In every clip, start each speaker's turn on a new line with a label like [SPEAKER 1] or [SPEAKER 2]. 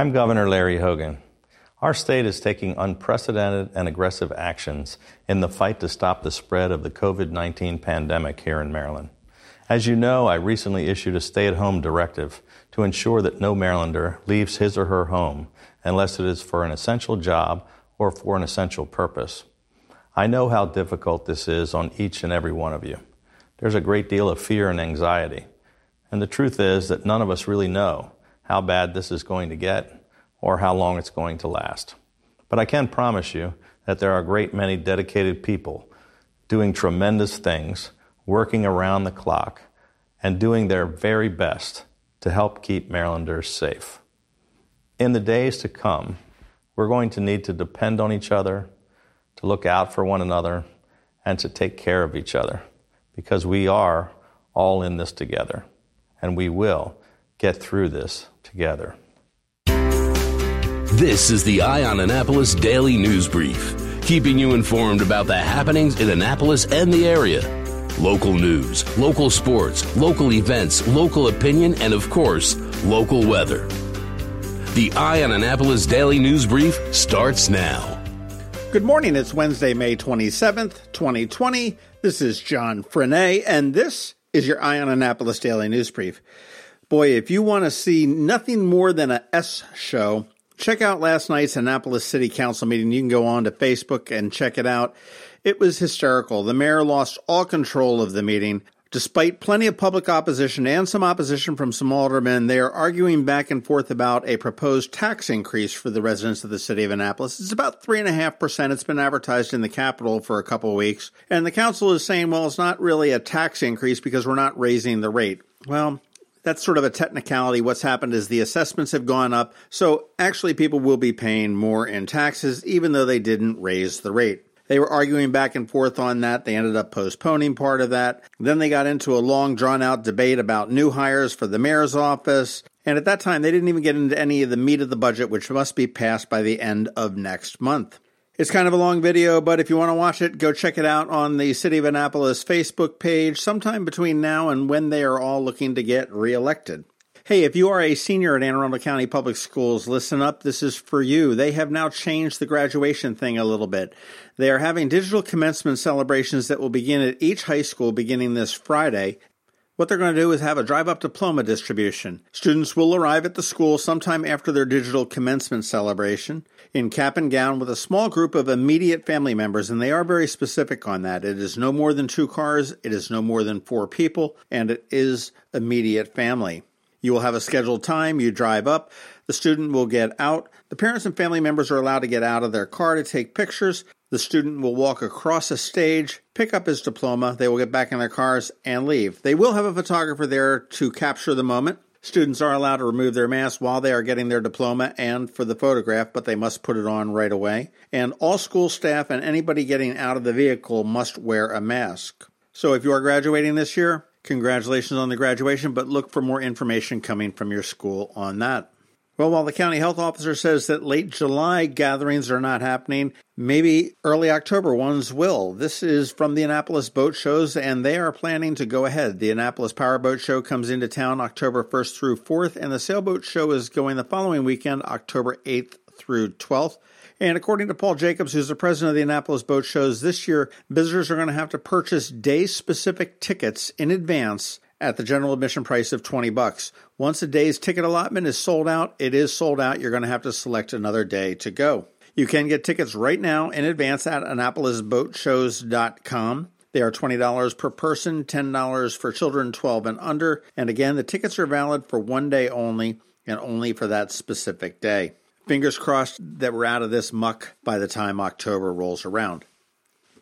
[SPEAKER 1] I'm Governor Larry Hogan. Our state is taking unprecedented and aggressive actions in the fight to stop the spread of the COVID 19 pandemic here in Maryland. As you know, I recently issued a stay at home directive to ensure that no Marylander leaves his or her home unless it is for an essential job or for an essential purpose. I know how difficult this is on each and every one of you. There's a great deal of fear and anxiety. And the truth is that none of us really know how bad this is going to get or how long it's going to last. But I can promise you that there are a great many dedicated people doing tremendous things, working around the clock, and doing their very best to help keep Marylanders safe. In the days to come, we're going to need to depend on each other, to look out for one another, and to take care of each other because we are all in this together and we will get through this together.
[SPEAKER 2] This is the Eye on Annapolis Daily News Brief, keeping you informed about the happenings in Annapolis and the area. Local news, local sports, local events, local opinion, and of course, local weather. The Eye on Annapolis Daily News Brief starts now.
[SPEAKER 3] Good morning. It's Wednesday, May 27th, 2020. This is John Frenaye, and this is your Eye on Annapolis Daily News Brief. Boy, if you want to see nothing more than a S show, check out last night's Annapolis City Council meeting. You can go on to Facebook and check it out. It was hysterical. The mayor lost all control of the meeting. Despite plenty of public opposition and some opposition from some aldermen, they are arguing back and forth about a proposed tax increase for the residents of the city of Annapolis. It's about 3.5%. It's been advertised in the Capital for a couple of weeks. And the council is saying, well, it's not really a tax increase because we're not raising the rate. Well, that's sort of a technicality. What's happened is the assessments have gone up, so actually people will be paying more in taxes even though they didn't raise the rate. They were arguing back and forth on that. They ended up postponing part of that. Then they got into a long, drawn out debate about new hires for the mayor's office. And at that time, they didn't even get into any of the meat of the budget, which must be passed by the end of next month. It's kind of a long video, but if you want to watch it, go check it out on the City of Annapolis Facebook page sometime between now and when they are all looking to get reelected. Hey, if you are a senior at Anne Arundel County Public Schools, listen up. This is for you. They have now changed the graduation thing a little bit. They are having digital commencement celebrations that will begin at each high school beginning this Friday, what they're going to do is have a drive up diploma distribution. Students will arrive at the school sometime after their digital commencement celebration in cap and gown with a small group of immediate family members, and they are very specific on that. It is no more than two cars, it is no more than four people, and it is immediate family. You will have a scheduled time, you drive up, the student will get out. The parents and family members are allowed to get out of their car to take pictures. The student will walk across a stage, pick up his diploma, they will get back in their cars and leave. They will have a photographer there to capture the moment. Students are allowed to remove their masks while they are getting their diploma and for the photograph, but they must put it on right away. And all school staff and anybody getting out of the vehicle must wear a mask. So if you are graduating this year, congratulations on the graduation, but look for more information coming from your school on that. Well, while the county health officer says that late July gatherings are not happening, maybe early October ones will. This is from the Annapolis Boat Shows, and they are planning to go ahead. The Annapolis Powerboat Show comes into town October 1st through 4th, and the Sailboat Show is going the following weekend, October 8th through 12th. And according to Paul Jacobs, who's the president of the Annapolis Boat Shows, this year visitors are going to have to purchase day specific tickets in advance at the general admission price of 20 bucks. Once a day's ticket allotment is sold out, it is sold out. You're going to have to select another day to go. You can get tickets right now in advance at AnnapolisBoatShows.com. They are $20 per person, $10 for children 12 and under. And again, the tickets are valid for one day only and only for that specific day. Fingers crossed that we're out of this muck by the time October rolls around.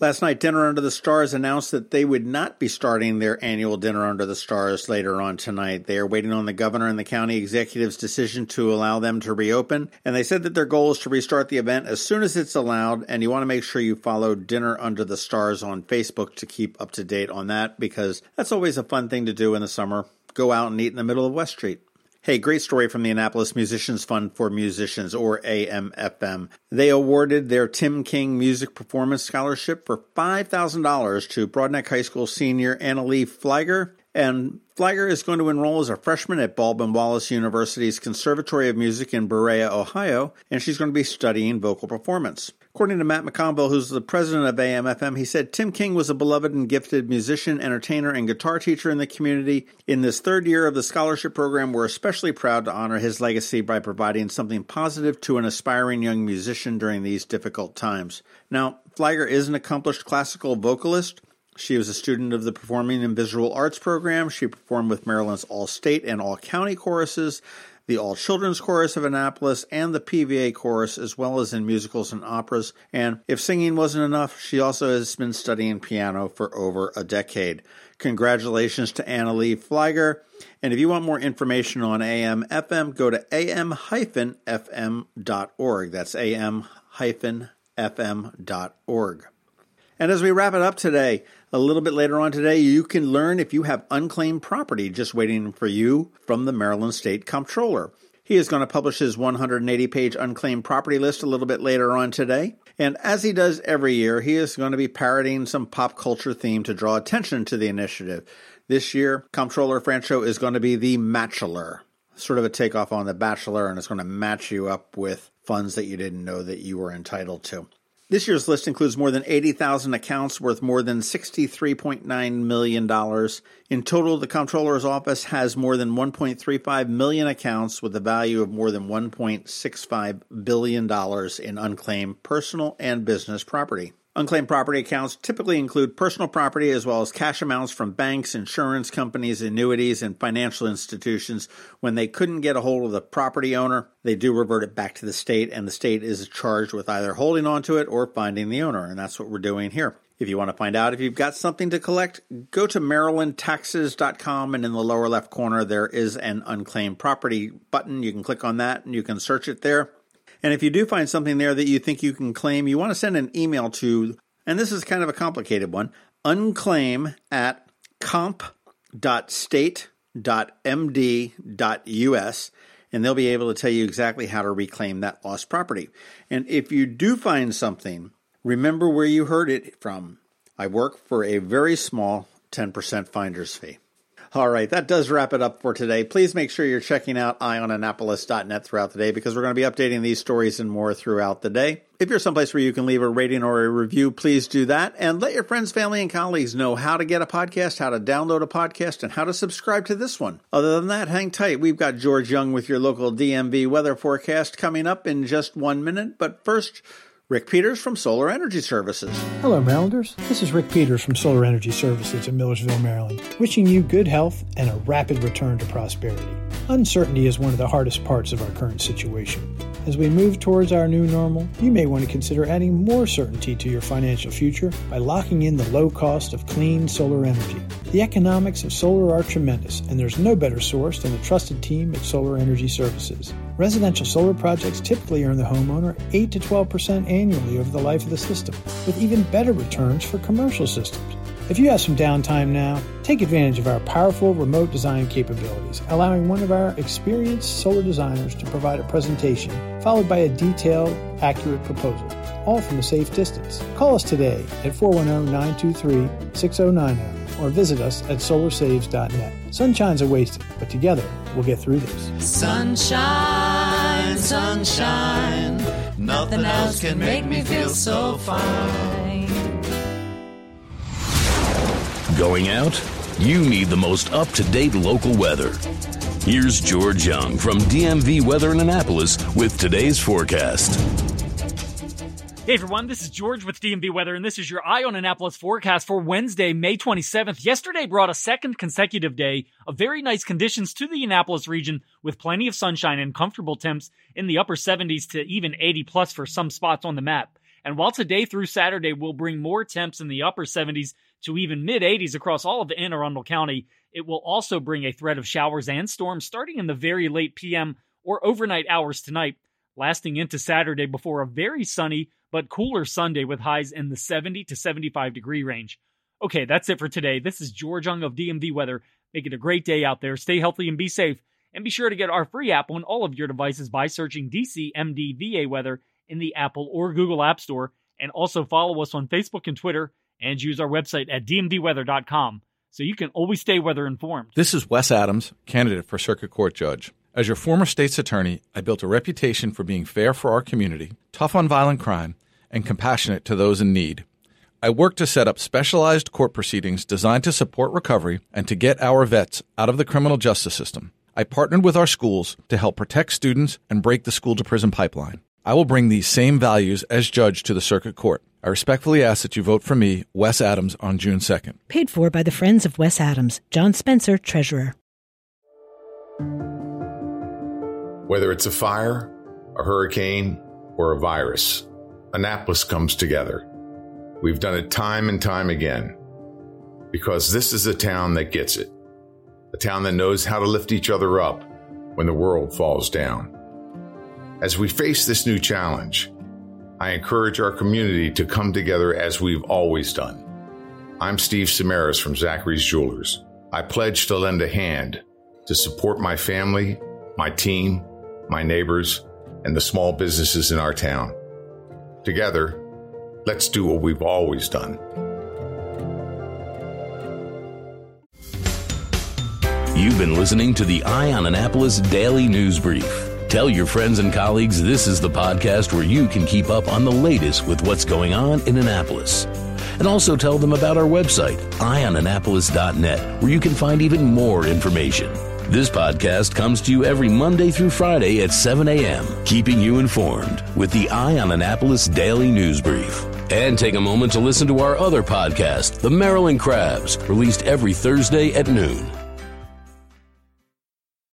[SPEAKER 3] Last night, Dinner Under the Stars announced that they would not be starting their annual Dinner Under the Stars later on tonight. They are waiting on the governor and the county executive's decision to allow them to reopen, and they said that their goal is to restart the event as soon as it's allowed. And you want to make sure you follow Dinner Under the Stars on Facebook to keep up to date on that because that's always a fun thing to do in the summer. Go out and eat in the middle of West Street. Hey, great story from the Annapolis Musicians Fund for Musicians, or AMFM. They awarded their Tim King Music Performance Scholarship for $5,000 to Broadneck High School senior Annalee Fliger. And Flagger is going to enroll as a freshman at Baldwin Wallace University's Conservatory of Music in Berea, Ohio, and she's going to be studying vocal performance. According to Matt McConville, who's the president of AMFM, he said Tim King was a beloved and gifted musician, entertainer, and guitar teacher in the community. In this third year of the scholarship program, we're especially proud to honor his legacy by providing something positive to an aspiring young musician during these difficult times. Now, Flagger is an accomplished classical vocalist. She was a student of the Performing and Visual Arts program. She performed with Maryland's All State and All County choruses the All Children's Chorus of Annapolis, and the PVA Chorus, as well as in musicals and operas. And if singing wasn't enough, she also has been studying piano for over a decade. Congratulations to Anna Lee Flagger. And if you want more information on AM FM, go to am-fm.org. That's am-fm.org. And as we wrap it up today, a little bit later on today, you can learn if you have unclaimed property just waiting for you from the Maryland State Comptroller. He is going to publish his 180 page unclaimed property list a little bit later on today. And as he does every year, he is going to be parroting some pop culture theme to draw attention to the initiative. This year, Comptroller Franchot is going to be the Matchler, sort of a takeoff on the Bachelor, and it's going to match you up with funds that you didn't know that you were entitled to. This year's list includes more than 80,000 accounts worth more than $63.9 million. In total, the Comptroller's Office has more than 1.35 million accounts with a value of more than $1.65 billion in unclaimed personal and business property. Unclaimed property accounts typically include personal property as well as cash amounts from banks, insurance companies, annuities, and financial institutions. When they couldn't get a hold of the property owner, they do revert it back to the state, and the state is charged with either holding onto it or finding the owner, and that's what we're doing here. If you want to find out if you've got something to collect, go to marylandtaxes.com and in the lower left corner there is an unclaimed property button. You can click on that and you can search it there. And if you do find something there that you think you can claim, you want to send an email to, and this is kind of a complicated one, unclaim at comp.state.md.us, and they'll be able to tell you exactly how to reclaim that lost property. And if you do find something, remember where you heard it from. I work for a very small 10% finder's fee. All right, that does wrap it up for today. Please make sure you're checking out eyeonannapolis.net throughout the day because we're going to be updating these stories and more throughout the day. If you're someplace where you can leave a rating or a review, please do that. And let your friends, family, and colleagues know how to get a podcast, how to download a podcast, and how to subscribe to this one. Other than that, hang tight. We've got George Young with your local DMV weather forecast coming up in just one minute. But first, Rick Peters from Solar Energy Services.
[SPEAKER 4] Hello, Marylanders. This is Rick Peters from Solar Energy Services in Millersville, Maryland, wishing you good health and a rapid return to prosperity. Uncertainty is one of the hardest parts of our current situation. As we move towards our new normal, you may want to consider adding more certainty to your financial future by locking in the low cost of clean solar energy. The economics of solar are tremendous, and there's no better source than the trusted team at Solar Energy Services. Residential solar projects typically earn the homeowner 8 to 12% annually over the life of the system, with even better returns for commercial systems. If you have some downtime now, take advantage of our powerful remote design capabilities, allowing one of our experienced solar designers to provide a presentation, followed by a detailed, accurate proposal, all from a safe distance. Call us today at 410 923 6090 or visit us at solarsaves.net. Sunshine's a wasted, but together we'll get through this.
[SPEAKER 5] Sunshine, sunshine, nothing else can make me feel so fine.
[SPEAKER 2] Going out? You need the most up to date local weather. Here's George Young from DMV Weather in Annapolis with today's forecast.
[SPEAKER 6] Hey everyone, this is George with DMV Weather, and this is your Eye on Annapolis forecast for Wednesday, May 27th. Yesterday brought a second consecutive day of very nice conditions to the Annapolis region with plenty of sunshine and comfortable temps in the upper 70s to even 80 plus for some spots on the map. And while today through Saturday will bring more temps in the upper 70s to even mid 80s across all of Anne Arundel County, it will also bring a threat of showers and storms starting in the very late PM or overnight hours tonight, lasting into Saturday before a very sunny but cooler Sunday with highs in the 70 to 75 degree range. Okay, that's it for today. This is George Young of DMV Weather. Make it a great day out there. Stay healthy and be safe. And be sure to get our free app on all of your devices by searching DCMDVA Weather in the Apple or Google App Store. And also follow us on Facebook and Twitter and use our website at dmvweather.com. so you can always stay weather informed.
[SPEAKER 7] This is Wes Adams, candidate for Circuit Court Judge. As your former state's attorney, I built a reputation for being fair for our community, tough on violent crime, and compassionate to those in need. I worked to set up specialized court proceedings designed to support recovery and to get our vets out of the criminal justice system. I partnered with our schools to help protect students and break the school to prison pipeline. I will bring these same values as judge to the circuit court. I respectfully ask that you vote for me, Wes Adams, on June 2nd.
[SPEAKER 8] Paid for by the Friends of Wes Adams. John Spencer, Treasurer.
[SPEAKER 9] Whether it's a fire, a hurricane, or a virus, Annapolis comes together. We've done it time and time again because this is a town that gets it, a town that knows how to lift each other up when the world falls down. As we face this new challenge, I encourage our community to come together as we've always done. I'm Steve Samaras from Zachary's Jewelers. I pledge to lend a hand to support my family, my team, my neighbors, and the small businesses in our town. Together, let's do what we've always done.
[SPEAKER 2] You've been listening to the Eye on Annapolis Daily News Brief. Tell your friends and colleagues this is the podcast where you can keep up on the latest with what's going on in Annapolis. And also tell them about our website, eyeonannapolis.net, where you can find even more information. This podcast comes to you every Monday through Friday at 7 a.m., keeping you informed with the Eye on Annapolis Daily News Brief. And take a moment to listen to our other podcast, The Maryland Crabs, released every Thursday at noon.